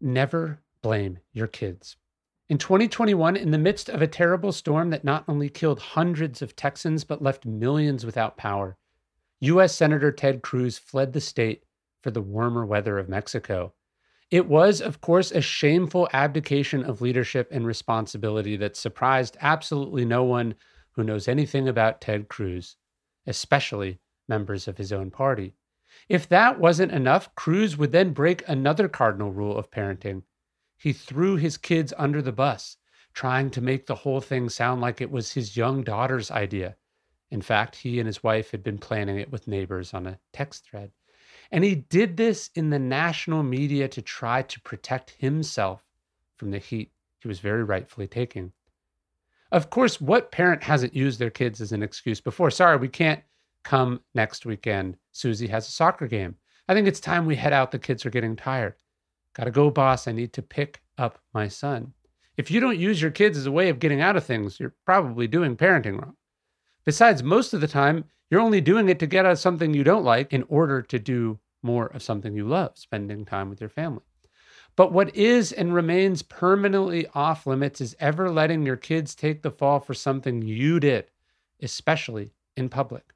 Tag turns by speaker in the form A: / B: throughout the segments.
A: Never blame your kids. In 2021, in the midst of a terrible storm that not only killed hundreds of Texans but left millions without power, U.S. Senator Ted Cruz fled the state for the warmer weather of Mexico. It was, of course, a shameful abdication of leadership and responsibility that surprised absolutely no one who knows anything about Ted Cruz, especially members of his own party. If that wasn't enough, Cruz would then break another cardinal rule of parenting. He threw his kids under the bus, trying to make the whole thing sound like it was his young daughter's idea. In fact, he and his wife had been planning it with neighbors on a text thread. And he did this in the national media to try to protect himself from the heat he was very rightfully taking. Of course, what parent hasn't used their kids as an excuse before? Sorry, we can't come next weekend. Susie has a soccer game. I think it's time we head out. The kids are getting tired. Gotta go, boss. I need to pick up my son. If you don't use your kids as a way of getting out of things, you're probably doing parenting wrong. Besides, most of the time, you're only doing it to get out of something you don't like in order to do more of something you love, spending time with your family. But what is and remains permanently off limits is ever letting your kids take the fall for something you did, especially in public.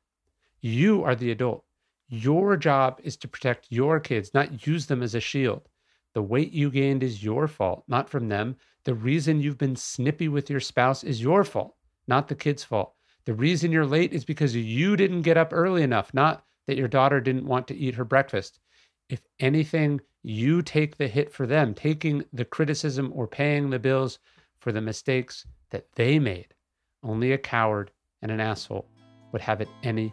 A: You are the adult. Your job is to protect your kids, not use them as a shield. The weight you gained is your fault, not from them. The reason you've been snippy with your spouse is your fault, not the kid's fault. The reason you're late is because you didn't get up early enough, not that your daughter didn't want to eat her breakfast. If anything, you take the hit for them, taking the criticism or paying the bills for the mistakes that they made. Only a coward and an asshole would have it any